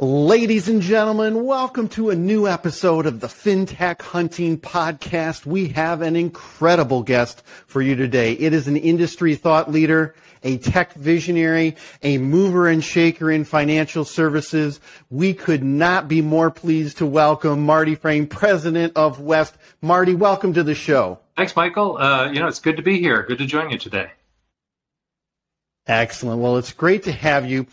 Ladies and gentlemen, welcome to a new episode of the FinTech Hunting Podcast. We have an incredible guest for you today. It is an industry thought leader, a tech visionary, a mover and shaker in financial services. We could not be more pleased to welcome Marty Frame, president of West. Marty, welcome to the show. Thanks, Michael. Uh, you know, it's good to be here. Good to join you today. Excellent. Well, it's great to have you.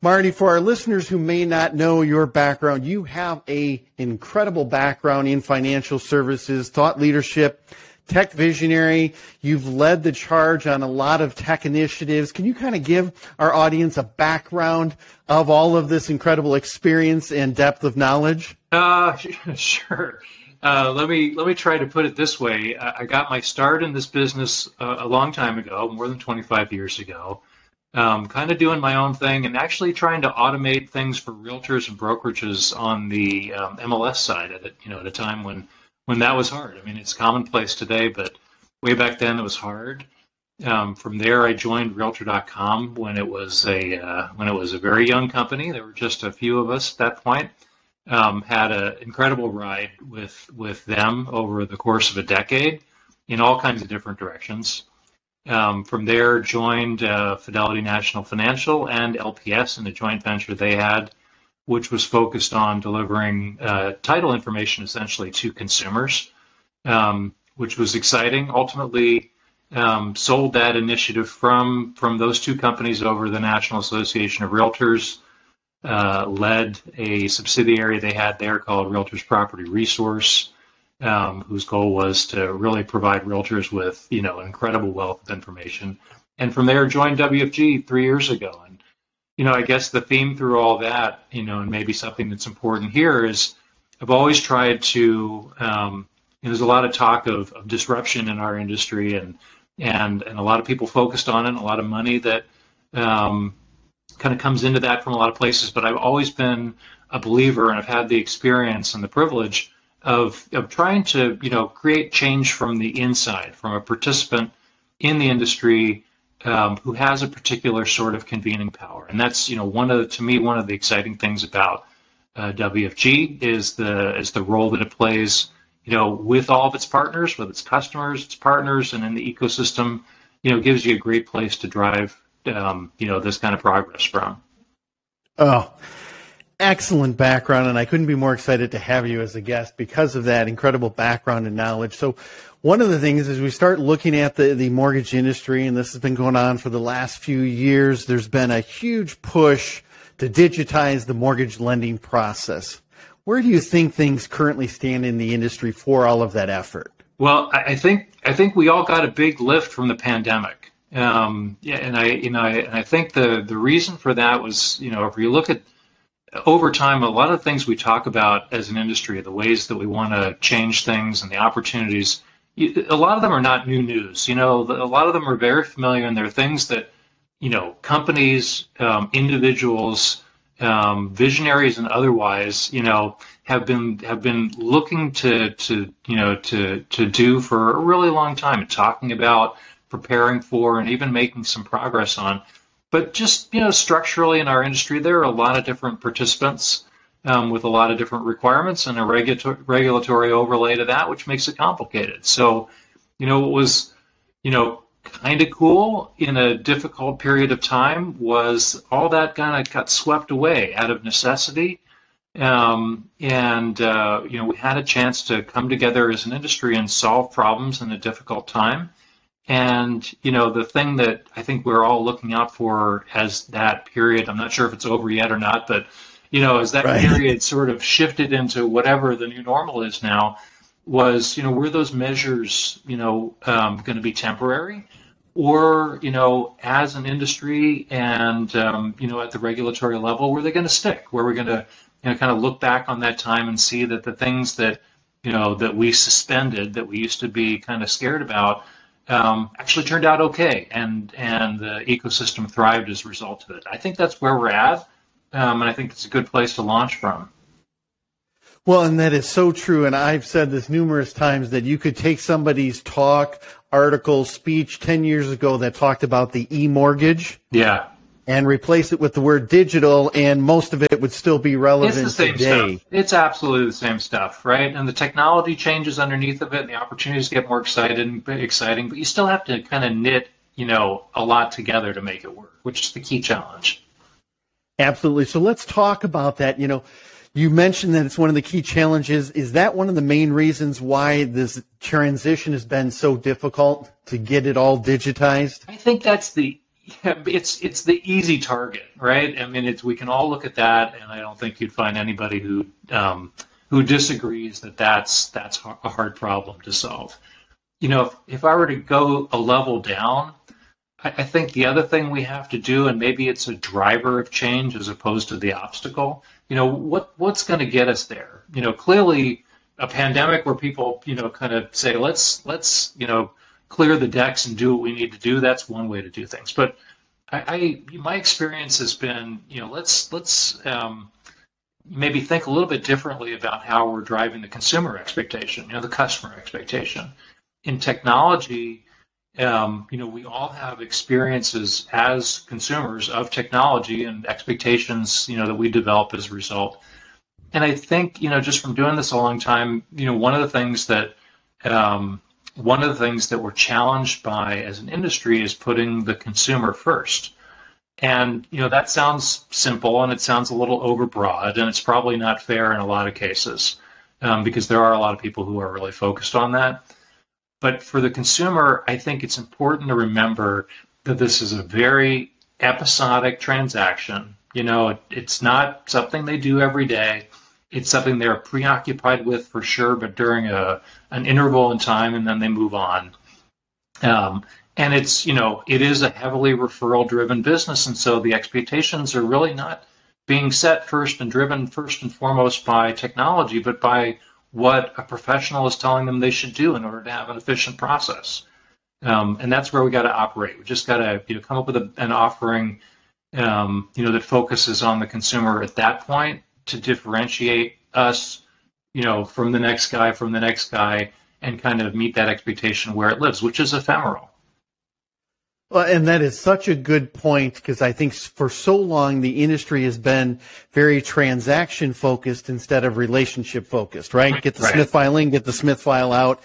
Marty, for our listeners who may not know your background, you have a incredible background in financial services, thought leadership, tech visionary. You've led the charge on a lot of tech initiatives. Can you kind of give our audience a background of all of this incredible experience and depth of knowledge? Uh, sure. Uh, let me let me try to put it this way. I got my start in this business uh, a long time ago, more than 25 years ago um, kind of doing my own thing and actually trying to automate things for realtors and brokerages on the um, MLS side at it, you know, at a time when when that was hard. I mean, it's commonplace today, but way back then it was hard. Um, from there, I joined Realtor.com when it was a uh, when it was a very young company. There were just a few of us at that point. Um, had an incredible ride with with them over the course of a decade in all kinds of different directions. Um, from there, joined uh, Fidelity National Financial and LPS in a joint venture they had, which was focused on delivering uh, title information essentially to consumers, um, which was exciting. Ultimately, um, sold that initiative from from those two companies over the National Association of Realtors. Uh, led a subsidiary they had there called Realtors Property Resource um, whose goal was to really provide realtors with you know incredible wealth of information. And from there, joined WFG three years ago. And you know, I guess the theme through all that, you know, and maybe something that's important here is I've always tried to. Um, there's a lot of talk of, of disruption in our industry, and and and a lot of people focused on it, and a lot of money that um, kind of comes into that from a lot of places. But I've always been a believer, and I've had the experience and the privilege of, of trying to you know create change from the inside, from a participant in the industry um, who has a particular sort of convening power, and that's you know one of the, to me one of the exciting things about uh, WFG is the is the role that it plays you know with all of its partners, with its customers, its partners, and in the ecosystem. You know, gives you a great place to drive um, you know this kind of progress from. Oh, excellent background, and I couldn't be more excited to have you as a guest because of that incredible background and knowledge. So, one of the things is we start looking at the, the mortgage industry, and this has been going on for the last few years. There's been a huge push to digitize the mortgage lending process. Where do you think things currently stand in the industry for all of that effort? Well, I think I think we all got a big lift from the pandemic. Um, yeah, and I you know I, I think the the reason for that was you know if you look at over time, a lot of things we talk about as an industry, the ways that we want to change things and the opportunities, a lot of them are not new news. You know, a lot of them are very familiar, and they're things that, you know, companies, um, individuals, um, visionaries, and otherwise, you know, have been have been looking to to you know to to do for a really long time, and talking about, preparing for, and even making some progress on. But just you know, structurally in our industry, there are a lot of different participants um, with a lot of different requirements and a regulatory regulatory overlay to that, which makes it complicated. So, you know, what was you know kind of cool in a difficult period of time was all that kind of got swept away out of necessity. Um, and uh, you know we had a chance to come together as an industry and solve problems in a difficult time and you know, the thing that I think we're all looking out for as that period, I'm not sure if it's over yet or not, but you know, as that right. period sort of shifted into whatever the new normal is now, was you know, were those measures you know um, going to be temporary, or you know, as an industry and um, you know at the regulatory level, were they going to stick? Were we going to you know kind of look back on that time and see that the things that you know that we suspended, that we used to be kind of scared about um, actually turned out okay, and and the ecosystem thrived as a result of it. I think that's where we're at, um, and I think it's a good place to launch from. Well, and that is so true. And I've said this numerous times that you could take somebody's talk, article, speech 10 years ago that talked about the e mortgage. Yeah. And replace it with the word digital, and most of it would still be relevant it's the same today. Stuff. It's absolutely the same stuff, right? And the technology changes underneath of it, and the opportunities get more excited and exciting, but you still have to kind of knit, you know, a lot together to make it work, which is the key challenge. Absolutely. So let's talk about that. You know, you mentioned that it's one of the key challenges. Is that one of the main reasons why this transition has been so difficult to get it all digitized? I think that's the it's it's the easy target, right? I mean, it's we can all look at that, and I don't think you'd find anybody who um, who disagrees that that's that's a hard problem to solve. You know, if, if I were to go a level down, I, I think the other thing we have to do, and maybe it's a driver of change as opposed to the obstacle. You know, what what's going to get us there? You know, clearly a pandemic where people, you know, kind of say, let's let's you know clear the decks and do what we need to do. That's one way to do things. But I, I my experience has been, you know, let's let's um, maybe think a little bit differently about how we're driving the consumer expectation, you know, the customer expectation. In technology, um, you know, we all have experiences as consumers of technology and expectations, you know, that we develop as a result. And I think, you know, just from doing this a long time, you know, one of the things that um, one of the things that we're challenged by as an industry is putting the consumer first. And you know that sounds simple and it sounds a little overbroad, and it's probably not fair in a lot of cases um, because there are a lot of people who are really focused on that. But for the consumer, I think it's important to remember that this is a very episodic transaction. You know, it, it's not something they do every day it's something they're preoccupied with for sure, but during a an interval in time, and then they move on. Um, and it's you know it is a heavily referral driven business, and so the expectations are really not being set first and driven first and foremost by technology, but by what a professional is telling them they should do in order to have an efficient process. Um, and that's where we got to operate. We just got to you know come up with a, an offering um, you know that focuses on the consumer at that point to differentiate us, you know, from the next guy, from the next guy, and kind of meet that expectation where it lives, which is ephemeral. Well, and that is such a good point because I think for so long the industry has been very transaction focused instead of relationship focused, right? Get the right. Smith file in, get the Smith file out.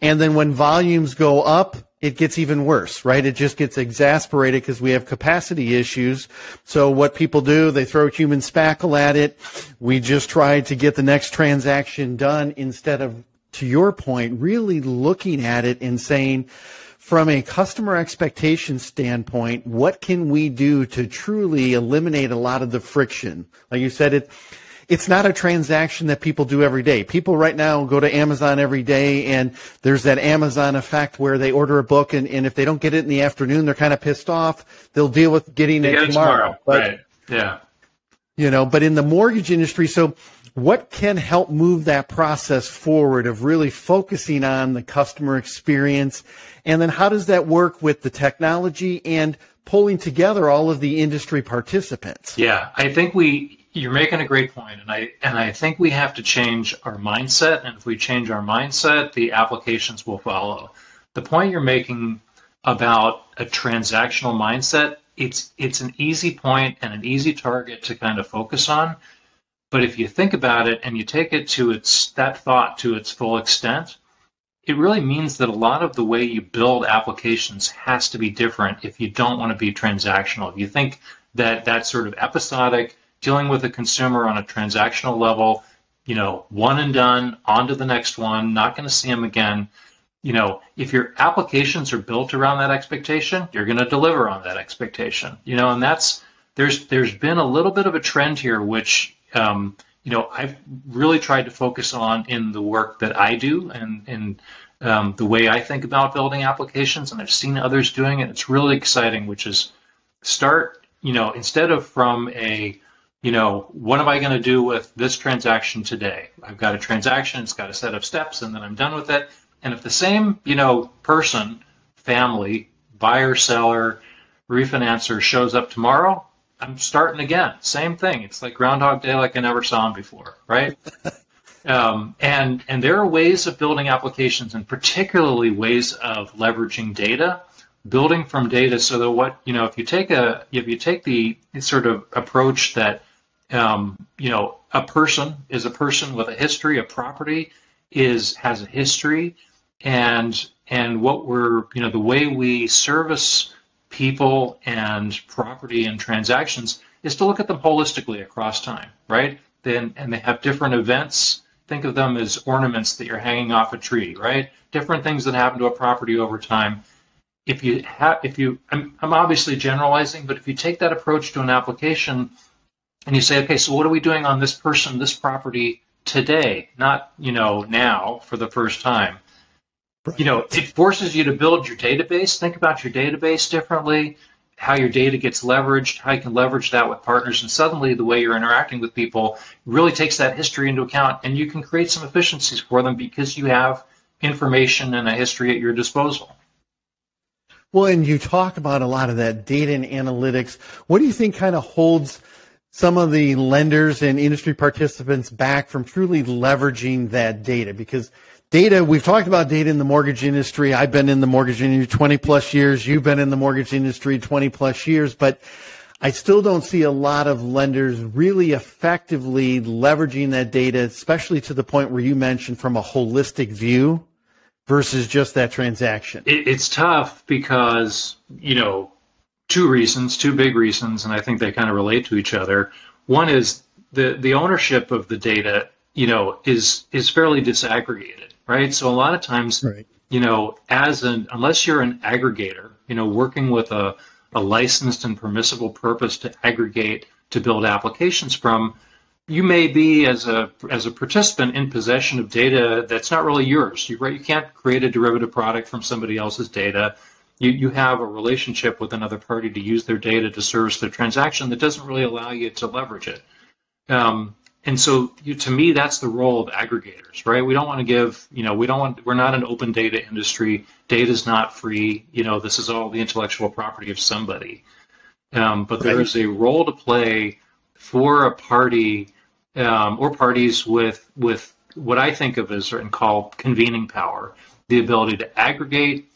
And then when volumes go up, it gets even worse, right? It just gets exasperated because we have capacity issues. So what people do, they throw human spackle at it. We just try to get the next transaction done instead of, to your point, really looking at it and saying, from a customer expectation standpoint, what can we do to truly eliminate a lot of the friction? Like you said, it, it's not a transaction that people do every day. People right now go to Amazon every day and there's that Amazon effect where they order a book and, and if they don't get it in the afternoon, they're kind of pissed off. They'll deal with getting it, tomorrow. tomorrow. But, right. Yeah. You know, but in the mortgage industry, so what can help move that process forward of really focusing on the customer experience? And then how does that work with the technology and pulling together all of the industry participants? Yeah, I think we you're making a great point, and I and I think we have to change our mindset. And if we change our mindset, the applications will follow. The point you're making about a transactional mindset, it's it's an easy point and an easy target to kind of focus on. But if you think about it and you take it to its that thought to its full extent, it really means that a lot of the way you build applications has to be different if you don't want to be transactional. If you think that that sort of episodic dealing with a consumer on a transactional level, you know, one and done, on to the next one, not going to see them again. You know, if your applications are built around that expectation, you're going to deliver on that expectation. You know, and that's there's there's been a little bit of a trend here, which um, you know I've really tried to focus on in the work that I do and and um, the way I think about building applications, and I've seen others doing it. It's really exciting, which is start you know instead of from a you know, what am I going to do with this transaction today? I've got a transaction, it's got a set of steps, and then I'm done with it. And if the same, you know, person, family, buyer, seller, refinancer shows up tomorrow, I'm starting again. Same thing. It's like Groundhog Day, like I never saw him before, right? um, and and there are ways of building applications, and particularly ways of leveraging data building from data so that what you know if you take a if you take the sort of approach that um, you know a person is a person with a history a property is has a history and and what we're you know the way we service people and property and transactions is to look at them holistically across time right? Then and they have different events. Think of them as ornaments that you're hanging off a tree right? Different things that happen to a property over time. If you have, if you, I'm, I'm obviously generalizing, but if you take that approach to an application and you say, okay, so what are we doing on this person, this property today, not, you know, now for the first time? You know, it forces you to build your database, think about your database differently, how your data gets leveraged, how you can leverage that with partners, and suddenly the way you're interacting with people really takes that history into account, and you can create some efficiencies for them because you have information and a history at your disposal. Well, and you talk about a lot of that data and analytics. What do you think kind of holds some of the lenders and industry participants back from truly leveraging that data? Because data, we've talked about data in the mortgage industry. I've been in the mortgage industry 20 plus years. You've been in the mortgage industry 20 plus years, but I still don't see a lot of lenders really effectively leveraging that data, especially to the point where you mentioned from a holistic view versus just that transaction? It, it's tough because, you know, two reasons, two big reasons, and I think they kind of relate to each other. One is the, the ownership of the data, you know, is is fairly disaggregated, right? So a lot of times, right. you know, as an unless you're an aggregator, you know, working with a, a licensed and permissible purpose to aggregate to build applications from, you may be as a as a participant in possession of data that's not really yours. You right, you can't create a derivative product from somebody else's data. You you have a relationship with another party to use their data to service their transaction that doesn't really allow you to leverage it. Um, and so you, to me, that's the role of aggregators, right? We don't want to give, you know, we don't want, we're not an open data industry. Data is not free. You know, this is all the intellectual property of somebody. Um, but there is a role to play for a party um, or parties with with what I think of as and call convening power, the ability to aggregate,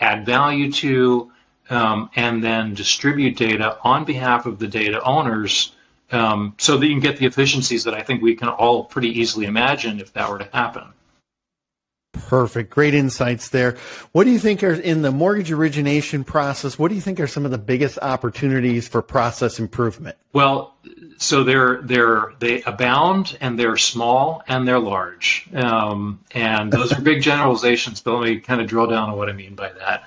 add value to, um, and then distribute data on behalf of the data owners um, so that you can get the efficiencies that I think we can all pretty easily imagine if that were to happen. Perfect. Great insights there. What do you think are in the mortgage origination process? What do you think are some of the biggest opportunities for process improvement? Well, so they're they're they abound and they're small and they're large. Um, and those are big generalizations, but let me kind of drill down on what I mean by that.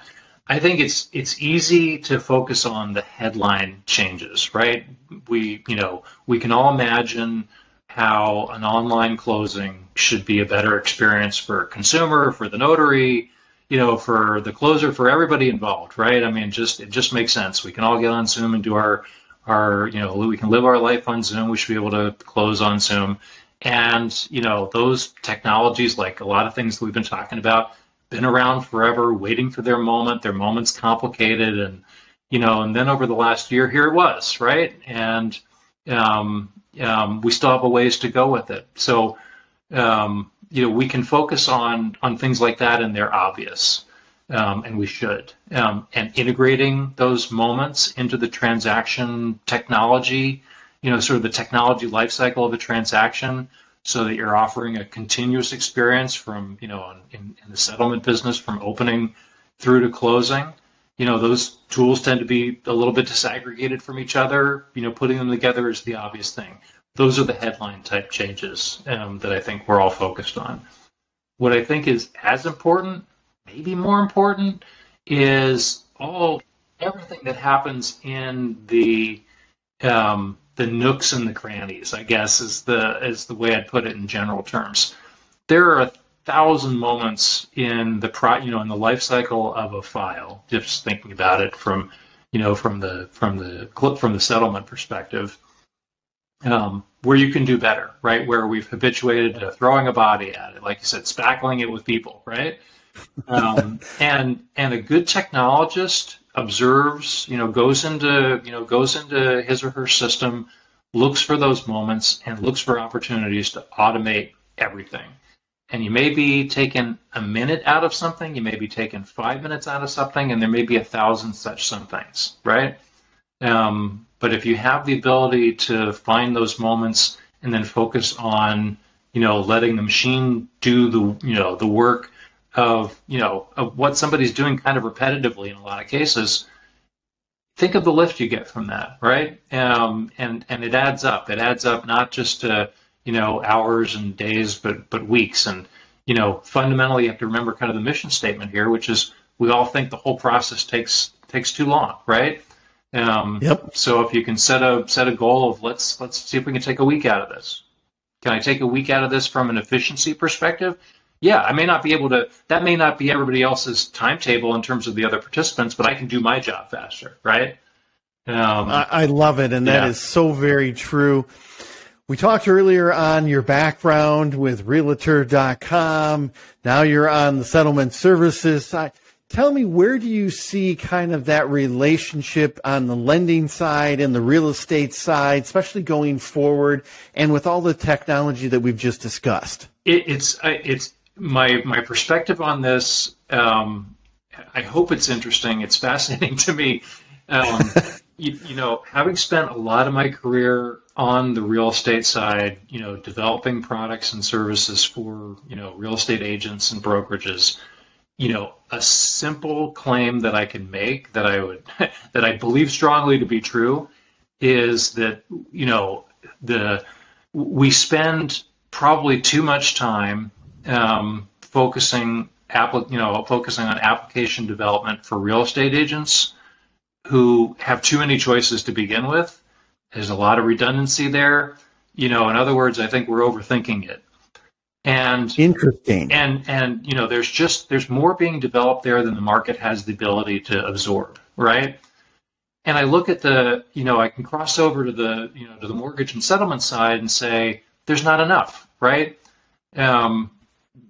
I think it's it's easy to focus on the headline changes, right? We you know we can all imagine how an online closing should be a better experience for a consumer, for the notary, you know, for the closer, for everybody involved, right? I mean, just it just makes sense. We can all get on Zoom and do our our you know we can live our life on Zoom. We should be able to close on Zoom, and you know those technologies, like a lot of things that we've been talking about, been around forever, waiting for their moment. Their moment's complicated, and you know, and then over the last year, here it was, right? And um, um, we still have a ways to go with it. So, um, you know, we can focus on on things like that, and they're obvious, um, and we should. Um, and integrating those moments into the transaction technology, you know, sort of the technology lifecycle of a transaction, so that you're offering a continuous experience from, you know, in, in the settlement business, from opening through to closing you know, those tools tend to be a little bit disaggregated from each other. You know, putting them together is the obvious thing. Those are the headline type changes um, that I think we're all focused on. What I think is as important, maybe more important, is all everything that happens in the um, the nooks and the crannies. I guess is the is the way I'd put it in general terms. There are thousand moments in the pro, you know, in the life cycle of a file. Just thinking about it from, you know, from the from the clip from the settlement perspective, um, where you can do better, right? Where we've habituated to throwing a body at it, like you said, spackling it with people, right? Um, and and a good technologist observes, you know, goes into you know goes into his or her system, looks for those moments and looks for opportunities to automate everything and you may be taking a minute out of something, you may be taking five minutes out of something, and there may be a thousand such somethings, right? Um, but if you have the ability to find those moments and then focus on, you know, letting the machine do the, you know, the work of, you know, of what somebody's doing kind of repetitively in a lot of cases, think of the lift you get from that, right? Um, and and it adds up. It adds up not just to you know hours and days, but but weeks. And you know fundamentally, you have to remember kind of the mission statement here, which is we all think the whole process takes takes too long, right? Um, yep. So if you can set a set a goal of let's let's see if we can take a week out of this. Can I take a week out of this from an efficiency perspective? Yeah, I may not be able to. That may not be everybody else's timetable in terms of the other participants, but I can do my job faster, right? Um, I, I, love it, and that yeah. is so very true. We talked earlier on your background with Realtor.com. Now you're on the settlement services side. Tell me, where do you see kind of that relationship on the lending side and the real estate side, especially going forward, and with all the technology that we've just discussed? It, it's it's my my perspective on this. Um, I hope it's interesting. It's fascinating to me. Um, you, you, know, having spent a lot of my career on the real estate side, you know, developing products and services for, you know, real estate agents and brokerages, you know, a simple claim that I can make that I would, that I believe strongly to be true is that, you know, the, we spend probably too much time um, focusing, you know, focusing on application development for real estate agents who have too many choices to begin with. There's a lot of redundancy there. You know, in other words, I think we're overthinking it. And interesting. And and you know, there's just there's more being developed there than the market has the ability to absorb, right? And I look at the, you know, I can cross over to the, you know, to the mortgage and settlement side and say there's not enough, right? Um,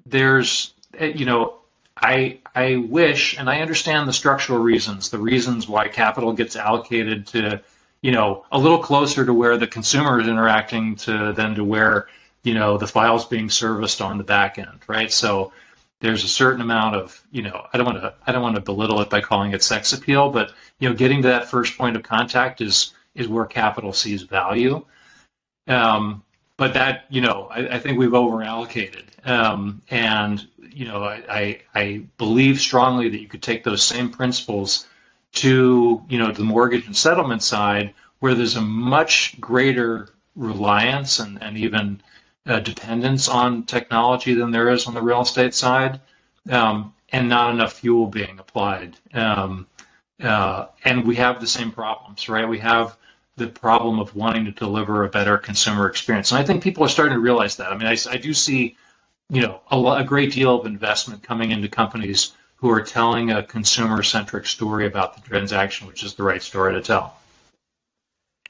there's, you know, I I wish, and I understand the structural reasons, the reasons why capital gets allocated to, you know, a little closer to where the consumer is interacting to than to where, you know, the files being serviced on the back end, right? So there's a certain amount of, you know, I don't want to I don't want to belittle it by calling it sex appeal, but you know, getting to that first point of contact is is where capital sees value. Um, but that, you know, I, I think we've over allocated. Um, and you know, I, I believe strongly that you could take those same principles to, you know, the mortgage and settlement side, where there's a much greater reliance and, and even uh, dependence on technology than there is on the real estate side, um, and not enough fuel being applied. Um, uh, and we have the same problems, right? We have the problem of wanting to deliver a better consumer experience. And I think people are starting to realize that. I mean, I, I do see you know, a, a great deal of investment coming into companies who are telling a consumer-centric story about the transaction, which is the right story to tell.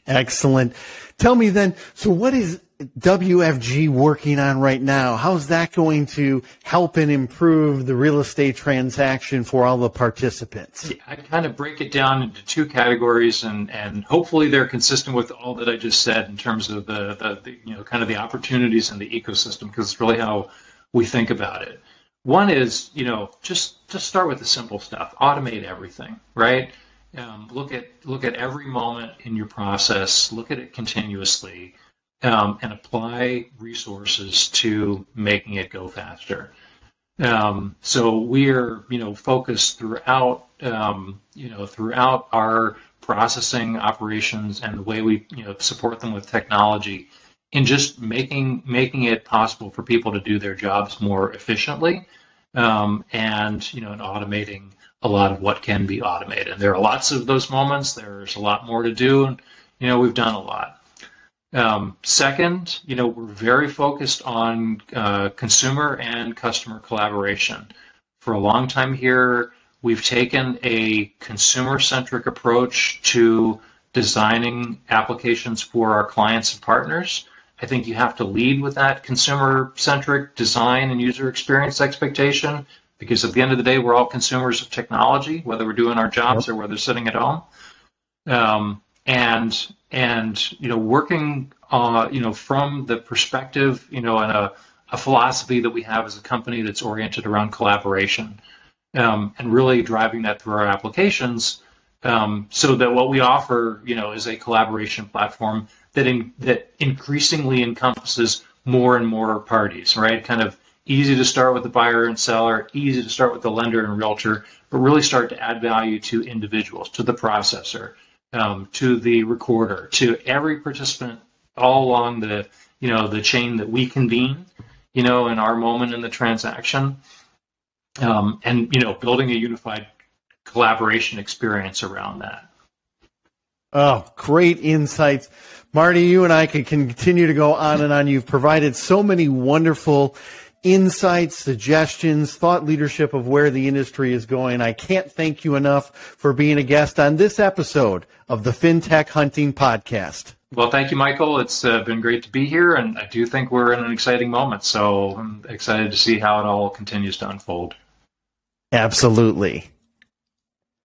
Excellent. Tell me then, so what is WFG working on right now? How's that going to help and improve the real estate transaction for all the participants? Yeah, I kind of break it down into two categories, and, and hopefully they're consistent with all that I just said in terms of the, the, the you know kind of the opportunities in the ecosystem, because it's really how we think about it. One is, you know, just just start with the simple stuff. Automate everything, right? Um, look at look at every moment in your process. Look at it continuously, um, and apply resources to making it go faster. Um, so we're, you know, focused throughout, um, you know, throughout our processing operations and the way we, you know, support them with technology in just making making it possible for people to do their jobs more efficiently, um, and you know, and automating a lot of what can be automated. There are lots of those moments. There's a lot more to do, and you know, we've done a lot. Um, second, you know, we're very focused on uh, consumer and customer collaboration. For a long time here, we've taken a consumer-centric approach to designing applications for our clients and partners. I think you have to lead with that consumer centric design and user experience expectation because at the end of the day, we're all consumers of technology, whether we're doing our jobs or whether sitting at home. Um, and and you know working uh, you know from the perspective you know in a, a philosophy that we have as a company that's oriented around collaboration um, and really driving that through our applications um, so that what we offer, you know, is a collaboration platform that in, that increasingly encompasses more and more parties, right? Kind of easy to start with the buyer and seller, easy to start with the lender and realtor, but really start to add value to individuals, to the processor, um, to the recorder, to every participant all along the you know the chain that we convene, you know, in our moment in the transaction, um, and you know, building a unified collaboration experience around that. Oh, great insights. Marty, you and I could continue to go on and on. You've provided so many wonderful insights, suggestions, thought leadership of where the industry is going. I can't thank you enough for being a guest on this episode of the FinTech Hunting Podcast. Well, thank you, Michael. It's uh, been great to be here, and I do think we're in an exciting moment. So I'm excited to see how it all continues to unfold. Absolutely.